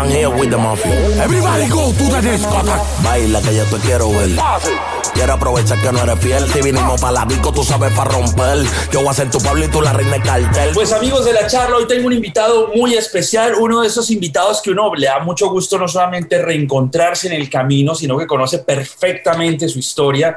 I'm here with the mafia. Everybody go to the discotheque. Baila que yo te quiero ver. Quiero aprovechar que no eres fiel. Si vinimos para la disco, tú sabes para romper. Yo voy a ser tu Pablo y tú la reina de cartel. Pues amigos de la charla, hoy tengo un invitado muy especial, uno de esos invitados que uno le da mucho gusto no solamente reencontrarse en el camino, sino que conoce perfectamente su historia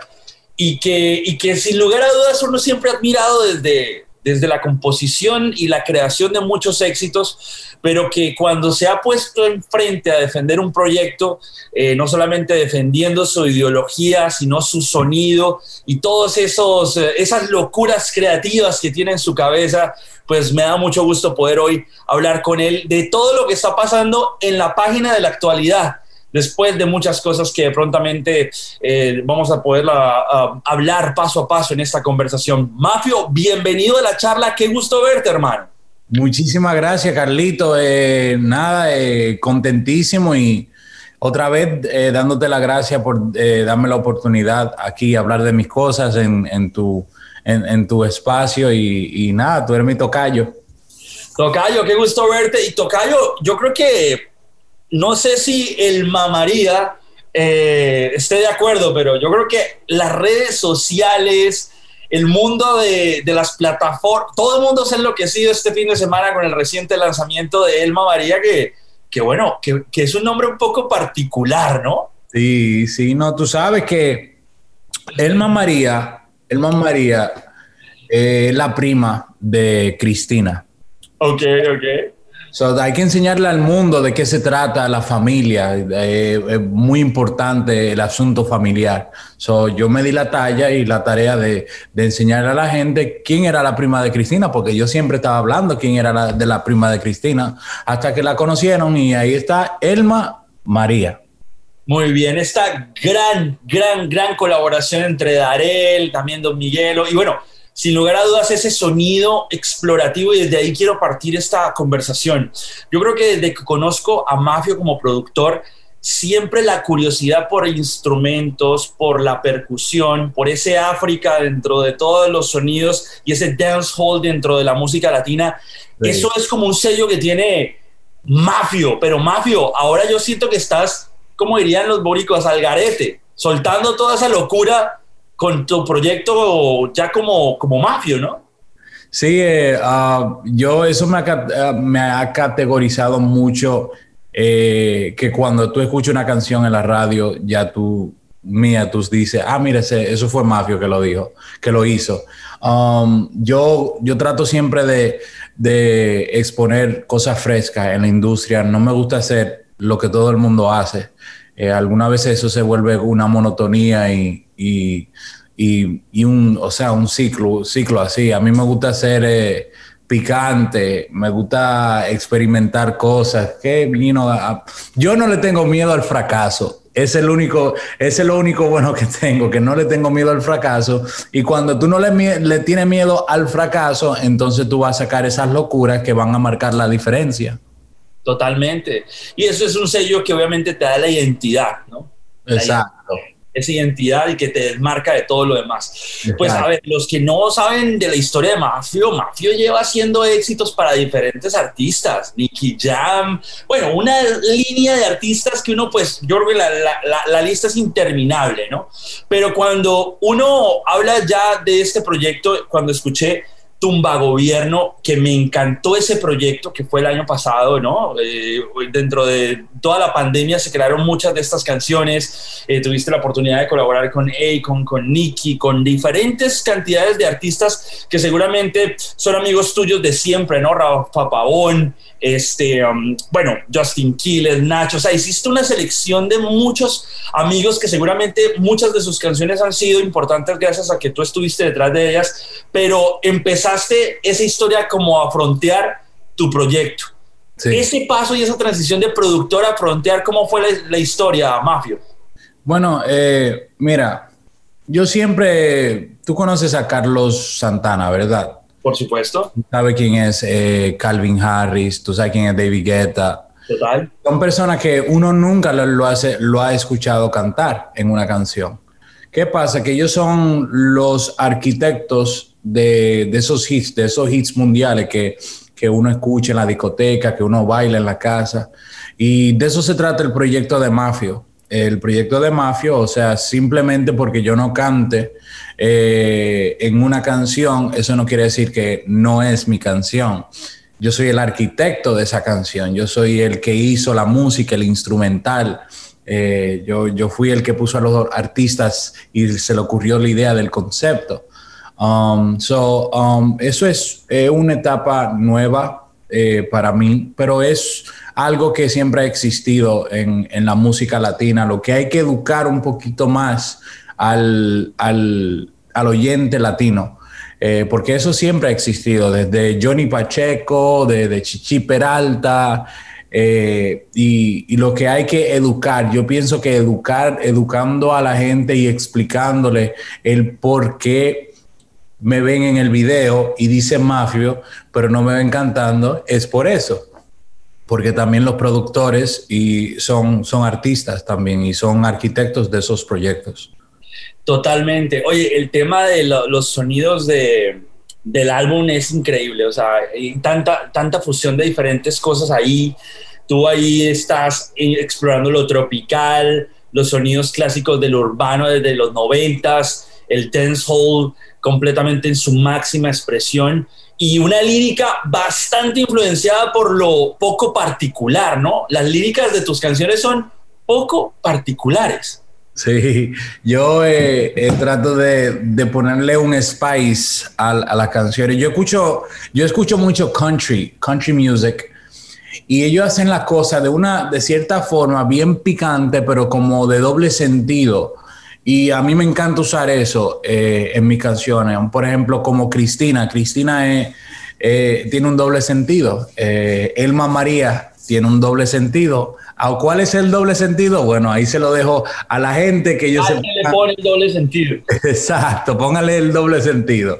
y que, y que sin lugar a dudas uno siempre ha admirado desde, desde la composición y la creación de muchos éxitos, pero que cuando se ha puesto enfrente a defender un proyecto, eh, no solamente defendiendo su ideología, sino su sonido y todas eh, esas locuras creativas que tiene en su cabeza, pues me da mucho gusto poder hoy hablar con él de todo lo que está pasando en la página de la actualidad después de muchas cosas que prontamente eh, vamos a poder hablar paso a paso en esta conversación. Mafio, bienvenido a la charla, qué gusto verte, hermano. Muchísimas gracias, Carlito. Eh, nada, eh, contentísimo y otra vez dándote la gracia por darme la oportunidad aquí hablar de mis cosas en, tu, en, tu espacio y, y nada, tú eres mi tocayo. Tocayo, qué gusto verte. Y Tocayo, yo creo que no sé si el mamaría eh, esté de acuerdo, pero yo creo que las redes sociales, el mundo de, las plataformas, todo el mundo se ha enloquecido este fin de semana con el reciente lanzamiento de Elma María, que, que bueno, que, es un nombre un poco particular, ¿no? Sí, sí, no, tú sabes que Elma María, Elma María es la prima de Cristina. Ok, ok. So, hay que enseñarle al mundo de qué se trata la familia. Eh, es muy importante el asunto familiar. So, yo me di la talla y la tarea de, de enseñarle a la gente quién era la prima de Cristina, porque yo siempre estaba hablando quién era la, de la prima de Cristina, hasta que la conocieron y ahí está Elma María. Muy bien, esta gran, gran, gran colaboración entre Darel, también Don Miguelo, y bueno, sin lugar a dudas ese sonido explorativo y desde ahí quiero partir esta conversación. Yo creo que desde que conozco a Mafio como productor, siempre la curiosidad por instrumentos, por la percusión, por ese África dentro de todos los sonidos y ese dancehall dentro de la música latina, eso es como un sello que tiene Mafio, pero Mafio, ahora yo siento que estás, como dirían los boricos, al garete, soltando toda esa locura con tu proyecto ya como, como mafio, ¿no? Sí, eh, ah, yo eso me ha, ah, categorizado mucho eh, que cuando tú escuchas una canción en la radio, ya tú, mía, tú dices, ah, mira, eso fue Mafio que lo dijo, que lo hizo. Um, yo, yo trato siempre de exponer cosas frescas en la industria, no me gusta hacer lo que todo el mundo hace. Eh, algunas eso se vuelve una monotonía y, y, y, un, o sea, un ciclo, ciclo así. A mí me gusta hacer eh, picante, me gusta experimentar cosas. Que, yo no le tengo miedo al fracaso. Es el único, es lo único bueno que tengo, que no le tengo miedo al fracaso. Y cuando tú no le, le tienes miedo al fracaso, entonces tú vas a sacar esas locuras que van a marcar la diferencia. Totalmente. Y eso es un sello que obviamente te da la identidad, ¿no? Exacto esa identidad y que te desmarca de todo lo demás. Pues a ver, los que no saben de la historia de Mafio, Mafio lleva haciendo éxitos para diferentes artistas, Nicky Jam, bueno, una línea de artistas que uno pues, yo creo que la, la, la lista es interminable, ¿no? Pero cuando uno habla ya de este proyecto, cuando escuché Tumba Gobierno, que me encantó ese proyecto que fue el año pasado, ¿no? Eh, dentro de toda la pandemia se crearon muchas de estas canciones, eh, tuviste la oportunidad de colaborar con Akon, con Nicky, con diferentes cantidades de artistas que seguramente son amigos tuyos de siempre, ¿no? Rafa Pavón, este, um, bueno, Justin Quiles, Nacho, o sea, hiciste una selección de muchos amigos que seguramente muchas de sus canciones han sido importantes gracias a que tú estuviste detrás de ellas, pero empezaste esa historia como a frontear tu proyecto. Ese paso y esa transición de productor a frontear, ¿cómo fue la, historia, Mafio? Bueno, eh, mira, yo siempre, tú conoces a Carlos Santana, ¿verdad? Por supuesto. ¿Sabes quién es eh, Calvin Harris? ¿Tú sabes quién es David Guetta? Total. Son personas que uno nunca lo, hace, lo ha escuchado cantar en una canción. ¿Qué pasa? Que ellos son los arquitectos de, esos hits, de esos hits mundiales que, que uno escucha en la discoteca, que uno baila en la casa. Y de eso se trata el proyecto de Mafio. El proyecto de Mafio, o sea, simplemente porque yo no cante eh, en una canción, eso no quiere decir que no es mi canción. Yo soy el arquitecto de esa canción, yo soy el que hizo la música, el instrumental. Eh, yo, yo fui el que puso a los artistas y se le ocurrió la idea del concepto. Um, so, um, eso es una etapa nueva eh, para mí, pero es algo que siempre ha existido en, en, la música latina. Lo que hay que educar un poquito más al, al, al oyente latino. Eh, porque eso siempre ha existido, desde Johnny Pacheco, de, Chichi Peralta, eh, y, lo que hay que educar, yo pienso que educar, educando a la gente y explicándole el por qué me ven en el video y dicen mafio, pero no me ven cantando, es por eso. Porque también los productores y son, son artistas también y son arquitectos de esos proyectos. Totalmente. Oye, el tema de los sonidos de, del álbum es increíble. O sea, hay tanta, tanta fusión de diferentes cosas ahí. Tú ahí estás explorando lo tropical, los sonidos clásicos del urbano desde los noventas, el dancehall completamente en su máxima expresión y una lírica bastante influenciada por lo poco particular, ¿no? Las líricas de tus canciones son poco particulares. Sí, yo eh, eh, trato de, de, ponerle un spice a, a las canciones. Yo escucho, yo escucho mucho country, country music, y ellos hacen las cosas de una, de cierta forma, bien picante, pero como de doble sentido. Y a mí me encanta usar eso eh, en mis canciones. Por ejemplo, como Cristina. Cristina eh, tiene un doble sentido. Elma María tiene un doble sentido. ¿A cuál es el doble sentido? Bueno, ahí se lo dejo a la gente que yo se... le pone el doble sentido. Exacto, póngale el doble sentido.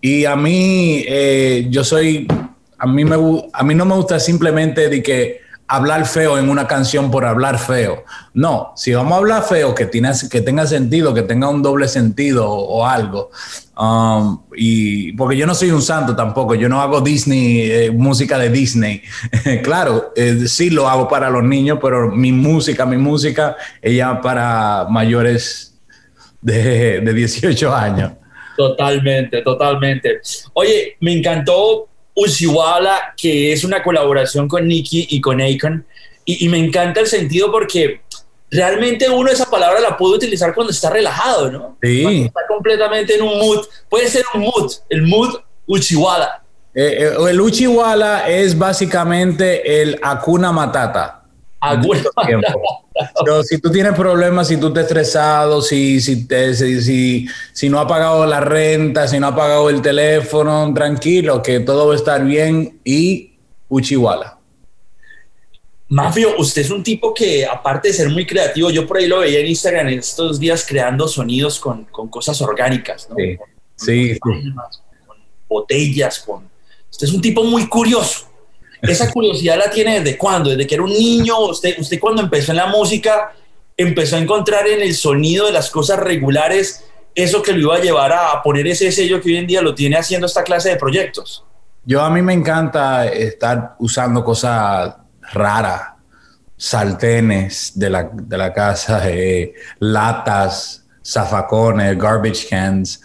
Y a mí, yo soy, a mí, me, a mí no me gusta simplemente de que hablar feo en una canción por hablar feo. No, si vamos a hablar feo, que, tiene, que tenga sentido, que tenga un doble sentido o, algo. Um, y porque yo no soy un santo tampoco, yo no hago Disney, eh, música de Disney. claro, eh, sí lo hago para los niños, pero mi música, mi música, ella para mayores de, de 18 años. Totalmente, totalmente. Oye, me encantó Usiwala, que es una colaboración con Nicky y con Akon. Y, me encanta el sentido porque realmente uno esa palabra la puede utilizar cuando está relajado, ¿no? Sí. Cuando está completamente en un mood. Puede ser un mood, el mood Uchiwala. Eh, eh, el Uchiwala es básicamente el Akuna Matata. Pero si tú tienes problemas, si tú estás estresado, si, si, si, si, no ha pagado la renta, si no ha pagado el teléfono, tranquilo, que todo va a estar bien y Uchiwala. Mafio, usted es un tipo que, aparte de ser muy creativo, yo por ahí lo veía en Instagram en estos días creando sonidos con, con cosas orgánicas, ¿no? Sí, con, con botellas, con... Usted es un tipo muy curioso. Esa curiosidad la tiene desde cuándo, desde que era un niño, usted, usted cuando empezó en la música, empezó a encontrar en el sonido de las cosas regulares eso que lo iba a llevar a poner ese sello que hoy en día lo tiene haciendo esta clase de proyectos. Yo a mí me encanta estar usando cosas raras, saltenes de la, de la casa, eh, latas, zafacones, garbage cans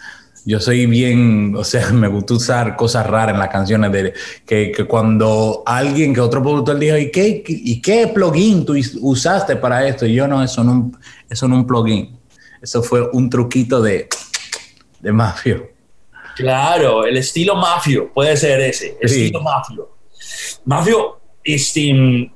yo soy bien, o sea, me gusta usar cosas raras en las canciones de que, que cuando alguien, que otro productor dijo, ¿y qué, ¿y qué plugin tú usaste para esto? Y yo no, eso no, eso no un plugin. Eso fue un truquito de, de mafio. Claro, el estilo mafio puede ser ese, el estilo mafio. Mafio, este,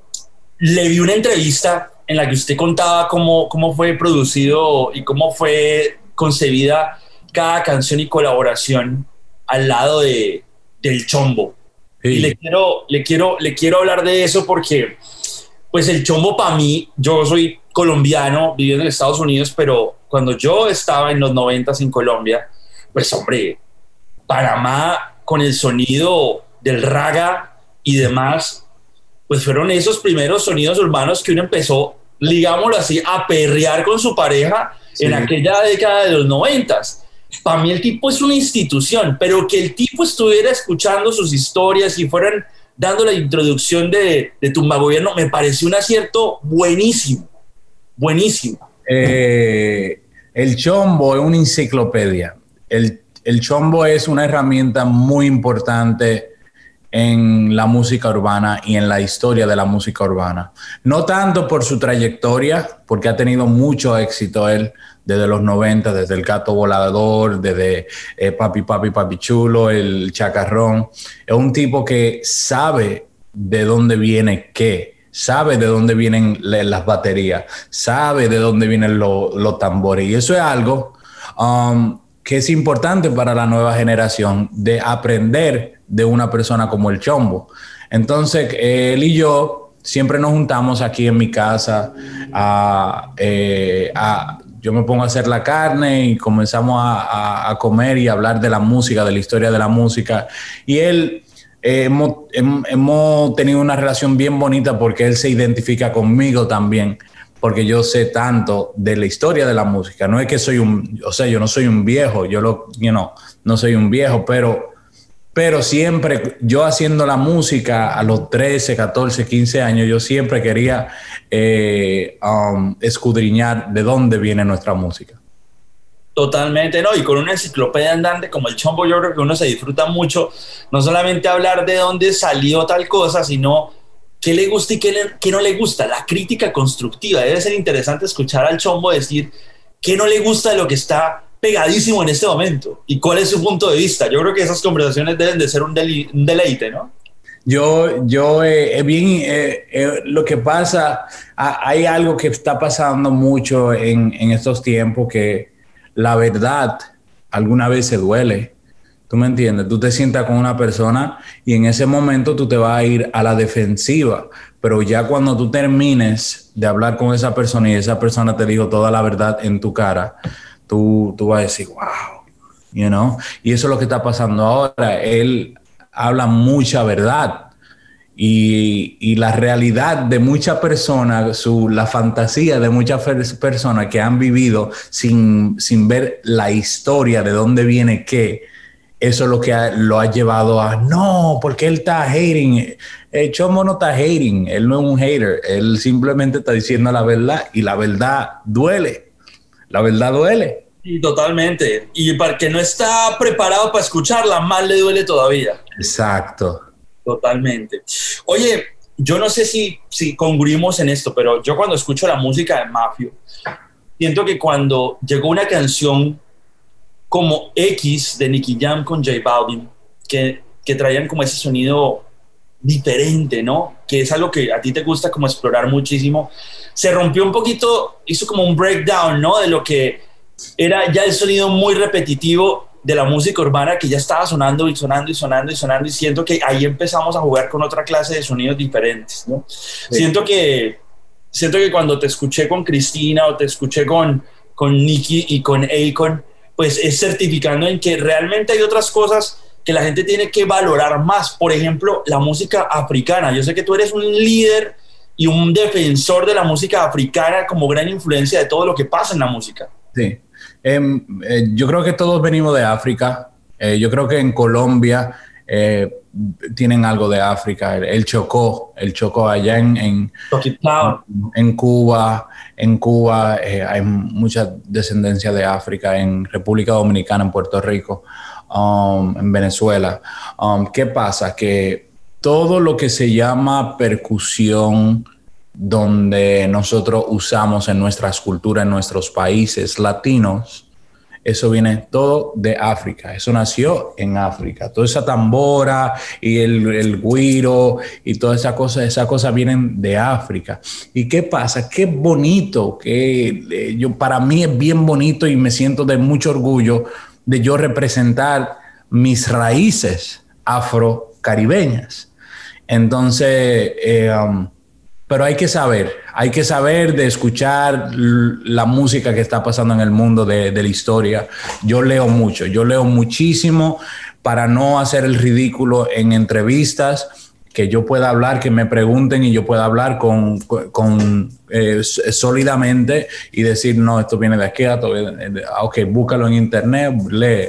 le vi una entrevista en la que usted contaba cómo, cómo fue producido y cómo fue concebida cada canción y colaboración al lado de, del chombo. Y le quiero, le, quiero, le quiero hablar de eso porque, pues el chombo para mí, yo soy colombiano, viviendo en Estados Unidos, pero cuando yo estaba en los noventas en Colombia, pues hombre, Panamá con el sonido del raga y demás, pues fueron esos primeros sonidos urbanos que uno empezó, digámoslo así, a perrear con su pareja en aquella década de los noventas para mí el tipo es una institución, pero que el tipo estuviera escuchando sus historias y fueran dando la introducción de, de Tumba Gobierno, me pareció un acierto buenísimo, buenísimo. Eh, el chombo es una enciclopedia. El, el chombo es una herramienta muy importante en la música urbana y en la historia de la música urbana. No tanto por su trayectoria, porque ha tenido mucho éxito él desde los 90, desde el gato volador, desde eh, Papi Papi Papi Chulo, el chacarrón. Es un tipo que sabe de dónde viene qué, sabe de dónde vienen las baterías, sabe de dónde vienen los tambores. Y eso es algo um, que es importante para la nueva generación, de aprender de una persona como el Chombo. Entonces, él y yo siempre nos juntamos aquí en mi casa eh, a, yo me pongo a hacer la carne y comenzamos a, comer y hablar de la música, de la historia de la música. Y él, eh, hemos, tenido una relación bien bonita porque él se identifica conmigo también, porque yo sé tanto de la historia de la música. No es que soy un, o sea, yo no soy un viejo, yo lo, you know, no soy un viejo, pero pero siempre yo haciendo la música a los 13, 14, 15 años, yo siempre quería eh, um, escudriñar de dónde viene nuestra música. Totalmente, ¿no? Y con una enciclopedia andante como el Chombo, yo creo que uno se disfruta mucho, no solamente hablar de dónde salió tal cosa, sino qué le gusta y qué, qué no le gusta, la crítica constructiva. Debe ser interesante escuchar al Chombo decir qué no le gusta de lo que está pegadísimo en este momento y cuál es su punto de vista. Yo creo que esas conversaciones deben de ser un, deleite, ¿no? Yo, yo, eh, bien, eh, eh, lo que pasa, hay algo que está pasando mucho en, en, estos tiempos que la verdad alguna vez se duele. ¿Tú me entiendes? Tú te sientas con una persona y en ese momento tú te vas a ir a la defensiva, pero ya cuando tú termines de hablar con esa persona y esa persona te dijo toda la verdad en tu cara, tú, tú vas a decir, wow, you know? Y eso es lo que está pasando ahora. Él habla mucha verdad. Y, y, la realidad de muchas personas, la fantasía de muchas personas que han vivido sin, sin, ver la historia de dónde viene qué, eso es lo que lo ha llevado a, no, porque él está hating. El Chomo no está hating, él no es un hater, él simplemente está diciendo la verdad y la verdad duele. La verdad duele. Y totalmente. Y para que no está preparado para escucharla, más le duele todavía. Exacto. Totalmente. Oye, yo no sé si, si congruimos en esto, pero yo cuando escucho la música de Mafio, siento que cuando llegó una canción como X de Nicky Jam con J Balvin, que, que traían como ese sonido diferente, ¿no? Que es algo que a ti te gusta como explorar muchísimo. Se rompió un poquito, hizo como un breakdown, ¿no? De lo que era ya el sonido muy repetitivo de la música urbana que ya estaba sonando y sonando y sonando y sonando y siento que ahí empezamos a jugar con otra clase de sonidos diferentes, ¿no? Siento que siento que cuando te escuché con Cristina o te escuché con con Nicky y con Akon, pues es certificando en que realmente hay otras cosas que la gente tiene que valorar más. Por ejemplo, la música africana. Yo sé que tú eres un líder y un defensor de la música africana como gran influencia de todo lo que pasa en la música. Sí. Em, eh, yo creo que todos venimos de África. Eh, yo creo que en Colombia eh, tienen algo de África. El, Chocó, el Chocó allá en, en, en Cuba. En Cuba hay mucha descendencia de África. En República Dominicana, en Puerto Rico. Um, en Venezuela. Um, ¿Qué pasa? Que todo lo que se llama percusión, donde nosotros usamos en nuestras culturas, en nuestros países latinos, eso viene todo de África, eso nació en África. Toda esa tambora y el, guiro y toda esa cosa, esas cosas vienen de África. ¿Y qué pasa? Qué bonito, que eh, yo, para mí es bien bonito y me siento de mucho orgullo de yo representar mis raíces afrocaribeñas. Entonces, eh, um, pero hay que saber, hay que saber de escuchar la música que está pasando en el mundo de, la historia. Yo leo mucho, yo leo muchísimo para no hacer el ridículo en entrevistas, que yo pueda hablar, que me pregunten y yo pueda hablar con, con eh, sólidamente y decir, no, esto viene de aquí, ok, búscalo en internet, lee.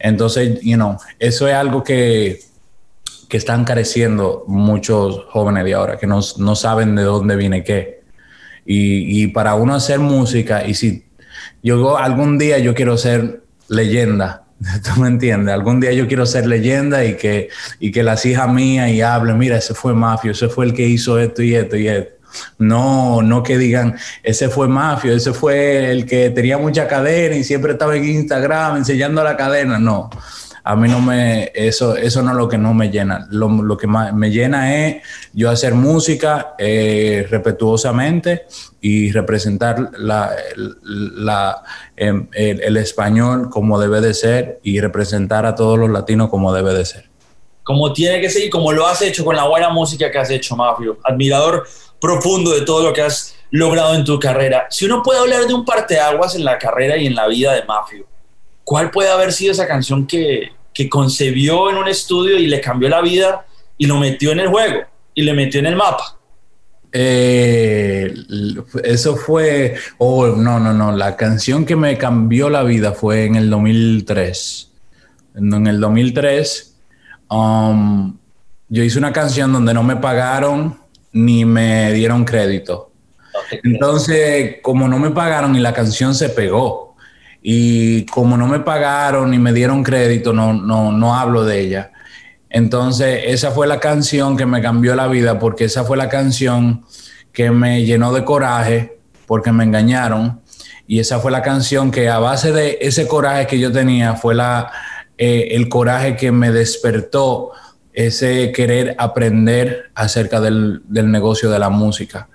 Entonces, you know, eso es algo que, que están careciendo muchos jóvenes de ahora, que no, no saben de dónde viene qué. Y, y, para uno hacer música, y si yo algún día yo quiero ser leyenda, ¿tú me entiendes? Algún día yo quiero ser leyenda y que, y que las hijas mías y hablen, mira, ese fue Mafio, ese fue el que hizo esto y esto y esto. No, no que digan, ese fue Mafio, ese fue el que tenía mucha cadena y siempre estaba en Instagram enseñando la cadena. No, a mí no me, eso, eso no es lo que no me llena. Lo, que más me llena es yo hacer música eh, respetuosamente y representar la, la, em, el, el, español como debe de ser y representar a todos los latinos como debe de ser. Como tiene que ser y como lo has hecho con la buena música que has hecho, Mafio. Admirador profundo de todo lo que has logrado en tu carrera. Si uno puede hablar de un parteaguas en la carrera y en la vida de Mafio, ¿cuál puede haber sido esa canción que, que concebió en un estudio y le cambió la vida y lo metió en el juego y le metió en el mapa? Eh, eso fue, oh, no, no, no, la canción que me cambió la vida fue en el 2003. En el 2003, um, yo hice una canción donde no me pagaron ni me dieron crédito. Entonces, como no me pagaron y la canción se pegó, y como no me pagaron ni me dieron crédito, no, no, no hablo de ella. Entonces, esa fue la canción que me cambió la vida, porque esa fue la canción que me llenó de coraje, porque me engañaron. Y esa fue la canción que a base de ese coraje que yo tenía, fue la, eh, el coraje que me despertó ese querer aprender acerca del, del negocio de la música.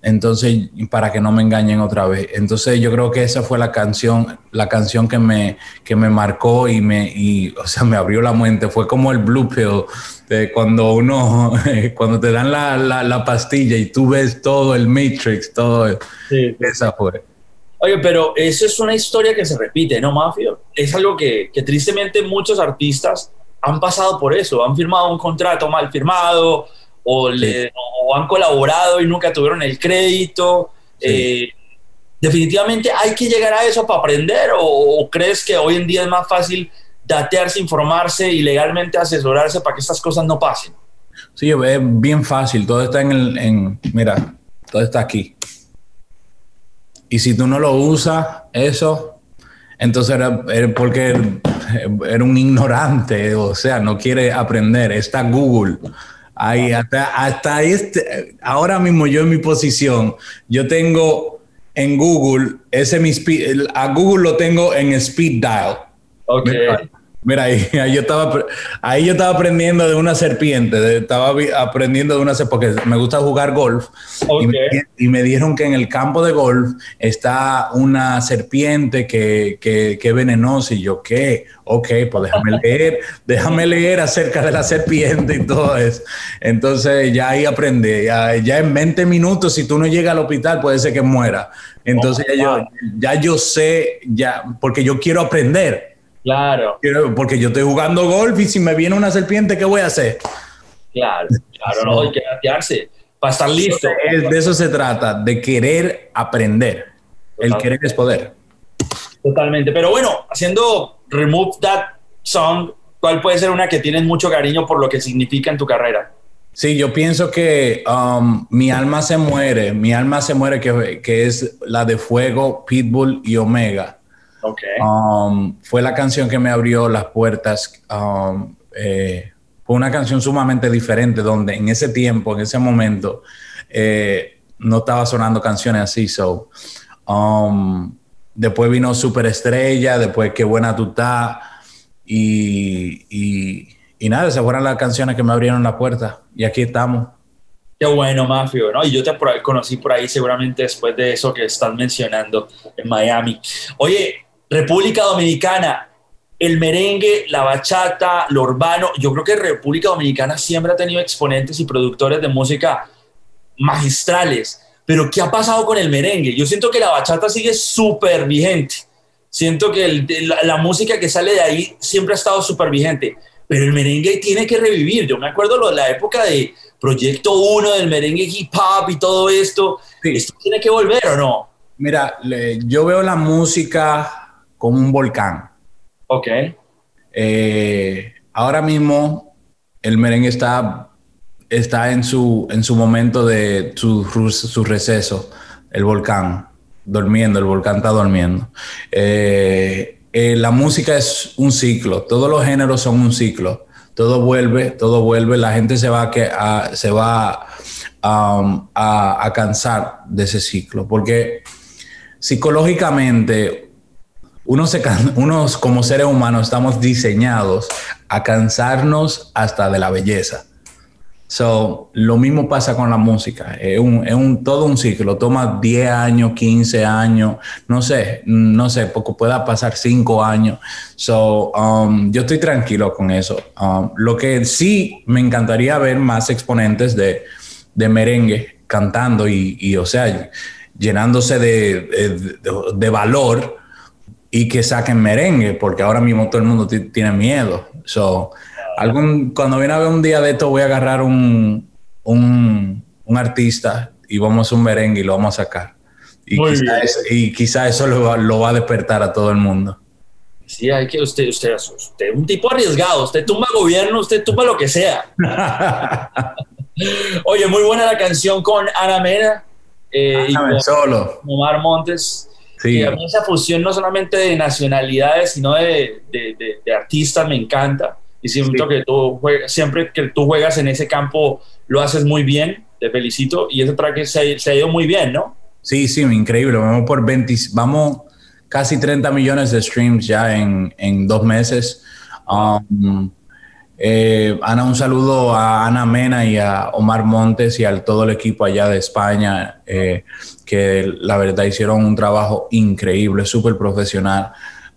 Entonces, para que no me engañen otra vez. Entonces, yo creo que esa fue la canción, la canción que me, que me marcó y me, y, o sea, me abrió la mente. Fue como el blue pill de cuando uno, cuando te dan la, la, la, pastilla y tú ves todo el Matrix, todo. Sí. Esa fue. Oye, pero eso es una historia que se repite, ¿no, Mafio? Es algo que, que tristemente muchos artistas han pasado por eso, han firmado un contrato mal firmado, o, le, o han colaborado y nunca tuvieron el crédito. Eh, definitivamente hay que llegar a eso para aprender o, crees que hoy en día es más fácil datearse, informarse y legalmente asesorarse para que estas cosas no pasen? Sí, es bien fácil, todo está en el, en, mira, todo está aquí. Y si tú no lo usas, eso, entonces era, era porque era un ignorante, o sea, no quiere aprender, está Google. Ahí, hasta, hasta este, ahora mismo yo en mi posición, yo tengo en Google, ese mi speed, a Google lo tengo en speed dial. Ok. Mira, ahí, yo estaba, ahí yo estaba aprendiendo de una serpiente, estaba aprendiendo de una serpiente, porque me gusta jugar golf. Y, me, dijeron que en el campo de golf está una serpiente que, que, que, venenosa. Y yo, ¿qué? Ok, pues déjame leer, déjame leer acerca de la serpiente y todo eso. Entonces ya ahí aprendí. Ya, ya en 20 minutos, si tú no llegas al hospital, puede ser que muera. Entonces ya, yo, ya yo sé, ya, porque yo quiero aprender. Claro. Porque yo estoy jugando golf y si me viene una serpiente, ¿qué voy a hacer? Claro, claro, no, hay que gatearse para estar listo. de eso se trata, de querer aprender. El querer es poder. Totalmente. Pero bueno, haciendo Remove That Song, ¿cuál puede ser una que tienes mucho cariño por lo que significa en tu carrera? Sí, yo pienso que um, Mi alma se muere, Mi alma se muere, que, que es la de Fuego, Pitbull y Omega Okay. Um, fue la canción que me abrió las puertas. Um, eh, fue una canción sumamente diferente donde en ese tiempo, en ese momento, eh, no estaba sonando canciones así. So, um, después vino Superestrella, después Qué buena tú estás. Y, y, y, nada, esas fueron las canciones que me abrieron la puerta. Y aquí estamos. Qué bueno, Mafio, ¿no? Y yo te conocí por ahí seguramente después de eso que están mencionando en Miami. Oye, República Dominicana, el merengue, la bachata, lo urbano. Yo creo que República Dominicana siempre ha tenido exponentes y productores de música magistrales. Pero ¿qué ha pasado con el merengue? Yo siento que la bachata sigue súper vigente. Siento que la, música que sale de ahí siempre ha estado súper vigente. Pero el merengue tiene que revivir. Yo me acuerdo de la época de Proyecto 1, del merengue hip hop y todo esto. ¿Esto tiene que volver o no? Mira, yo veo la música como un volcán. Ok. Eh, ahora mismo el merengue está, está en, su, en su momento de su, su receso, el volcán, durmiendo, el volcán está durmiendo. Eh, eh, la música es un ciclo, todos los géneros son un ciclo, todo vuelve, todo vuelve, la gente se va, que, a, se va um, a, a cansar de ese ciclo, porque psicológicamente uno se, unos como seres humanos estamos diseñados a cansarnos hasta de la belleza. So, lo mismo pasa con la música. Es un, es un, todo un ciclo. Toma 10 años, 15 años, no sé, no sé, poco pueda pasar 5 años. So, um, yo estoy tranquilo con eso. Um, lo que sí me encantaría ver más exponentes de, de merengue cantando y, y, o sea, llenándose de, de, de, valor y que saquen merengue, porque ahora mismo todo el mundo tiene miedo. So, algún, cuando viene a ver un día de esto, voy a agarrar un, un, un artista y vamos a un merengue y lo vamos a sacar. Y quizá, es, y quizá, eso lo, lo, va a despertar a todo el mundo. Sí, hay que usted, usted, usted, un tipo arriesgado, usted tumba gobierno, usted tumba lo que sea. Oye, muy buena la canción con Ana Mena. Eh, y con solo. Omar Montes. Sí. Y a mí esa fusión no solamente de nacionalidades, sino de, de, de, de artistas me encanta. Y siento sí. que tú juegas, siempre que tú juegas en ese campo lo haces muy bien, te felicito. Y ese track se, se ha ido muy bien, ¿no? Sí, sí, increíble. Vamos por 20, vamos casi 30 millones de streams ya en, en dos meses. Um, eh, Ana, un saludo a Ana Mena y a Omar Montes y a todo el equipo allá de España, eh, que la verdad hicieron un trabajo increíble, súper profesional.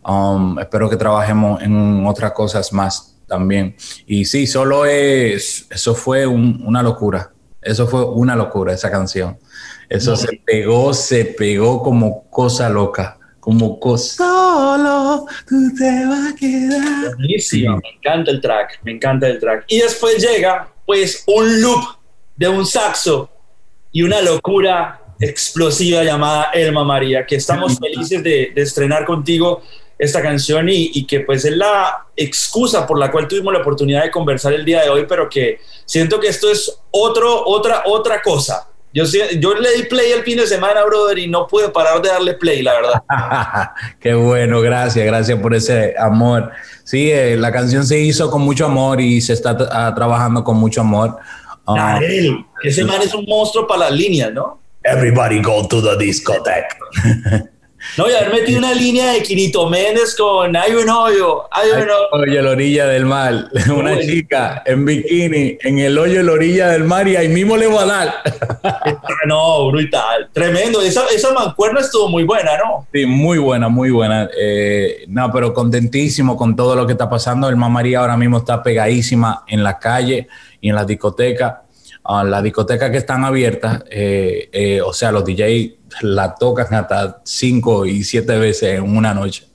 Um, espero que trabajemos en otras cosas más también. Y sí, solo es, eso fue un, una locura. Eso fue una locura, esa canción. Eso se pegó, se pegó como cosa loca como cosa. Solo tú te vas a quedar. Buenísimo, me encanta el track, me encanta el track. Y después llega, pues, un loop de un saxo y una locura explosiva llamada Elma María, que estamos felices de, de estrenar contigo esta canción y, y, que pues es la excusa por la cual tuvimos la oportunidad de conversar el día de hoy, pero que siento que esto es otro, otra, otra cosa. Yo, yo le di play el fin de semana, brother, y no pude parar de darle play, la verdad. Qué bueno, gracias, gracias por ese amor. Sí, eh, la canción se hizo con mucho amor y se está uh, trabajando con mucho amor. Um, Darel, ese man es un monstruo para las líneas, ¿no? Everybody go to the discotheque. No, y haber metido una línea de Quinito Méndez con Hay un hoyo, hay un hoyo. Oye, la orilla del mar. Una Uy. chica en bikini en el hoyo de la orilla del mar y ahí mismo le va a dar. No, brutal. Tremendo. Esa, esa mancuerna estuvo muy buena, ¿no? Sí, muy buena, muy buena. Eh, no, pero contentísimo con todo lo que está pasando. El María ahora mismo está pegadísima en la calle y en la discoteca. Uh, las discotecas que están abiertas, eh, eh, o sea, los DJs la tocan hasta cinco y siete veces en una noche.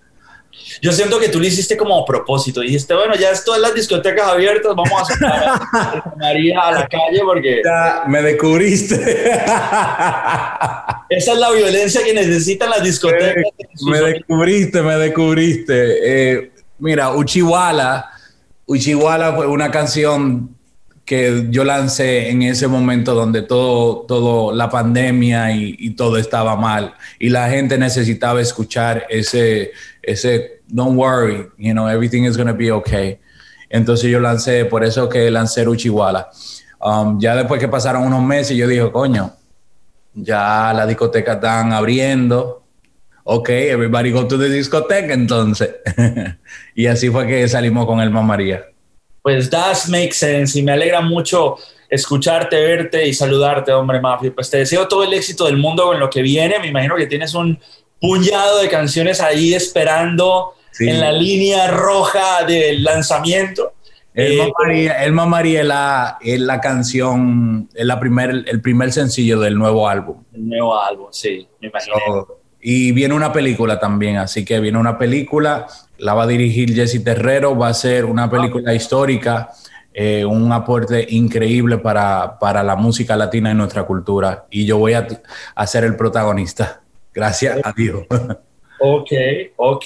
Yo siento que tú lo hiciste como a propósito. Dijiste, bueno, ya todas las discotecas abiertas, vamos a sacar a María a la calle porque... Ya, me descubriste. Esa es la violencia que necesitan las discotecas. Me, me descubriste, me descubriste. Eh, mira, Uchiwala, Uchiwala fue una canción que yo lancé en ese momento donde todo, todo la pandemia y, todo estaba mal y la gente necesitaba escuchar ese, ese, don't worry, you know, everything is going to be okay. Entonces yo lancé, por eso que lancé Uchiwala. Um, ya después que pasaron unos meses, yo dije, coño, ya las discotecas están abriendo. Ok, everybody go to the discoteca entonces. y así fue que salimos con el María pues does make sense y me alegra mucho escucharte, verte y saludarte, hombre Mafia. Pues te deseo todo el éxito del mundo con lo que viene. Me imagino que tienes un puñado de canciones ahí esperando sí. en la línea roja del lanzamiento. El eh, María, el María la, es la canción, es la primer, el primer sencillo del nuevo álbum. El nuevo álbum, sí, me imagino. So, y viene una película también, así que viene una película la va a dirigir Jesse Terrero, va a ser una película histórica, eh, un aporte increíble para, para, la música latina y nuestra cultura. Y yo voy a, a ser el protagonista. Gracias a Dios. Ok, ok.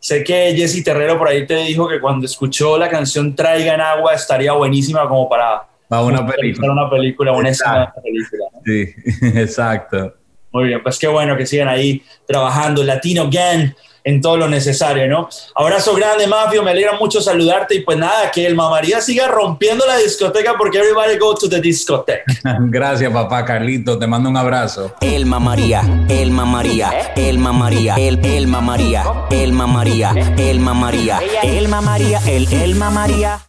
Sé que Jesse Terrero por ahí te dijo que cuando escuchó la canción Traigan Agua estaría buenísima como para, para una película. Una película, una de película. Sí, exacto. Muy bien, pues qué bueno que sigan ahí trabajando. Latino Gang en todo lo necesario, ¿no? Abrazo grande, Mafio, me alegra mucho saludarte y pues nada, que el Mamaría siga rompiendo la discoteca porque everybody go to the discoteca. Gracias, papá Carlito, te mando un abrazo. El Mamaría, el Mamaría, el Mamaría, el, el Mamaría, el Mamaría, el Mamaría, el Mamaría, el, el Mamaría.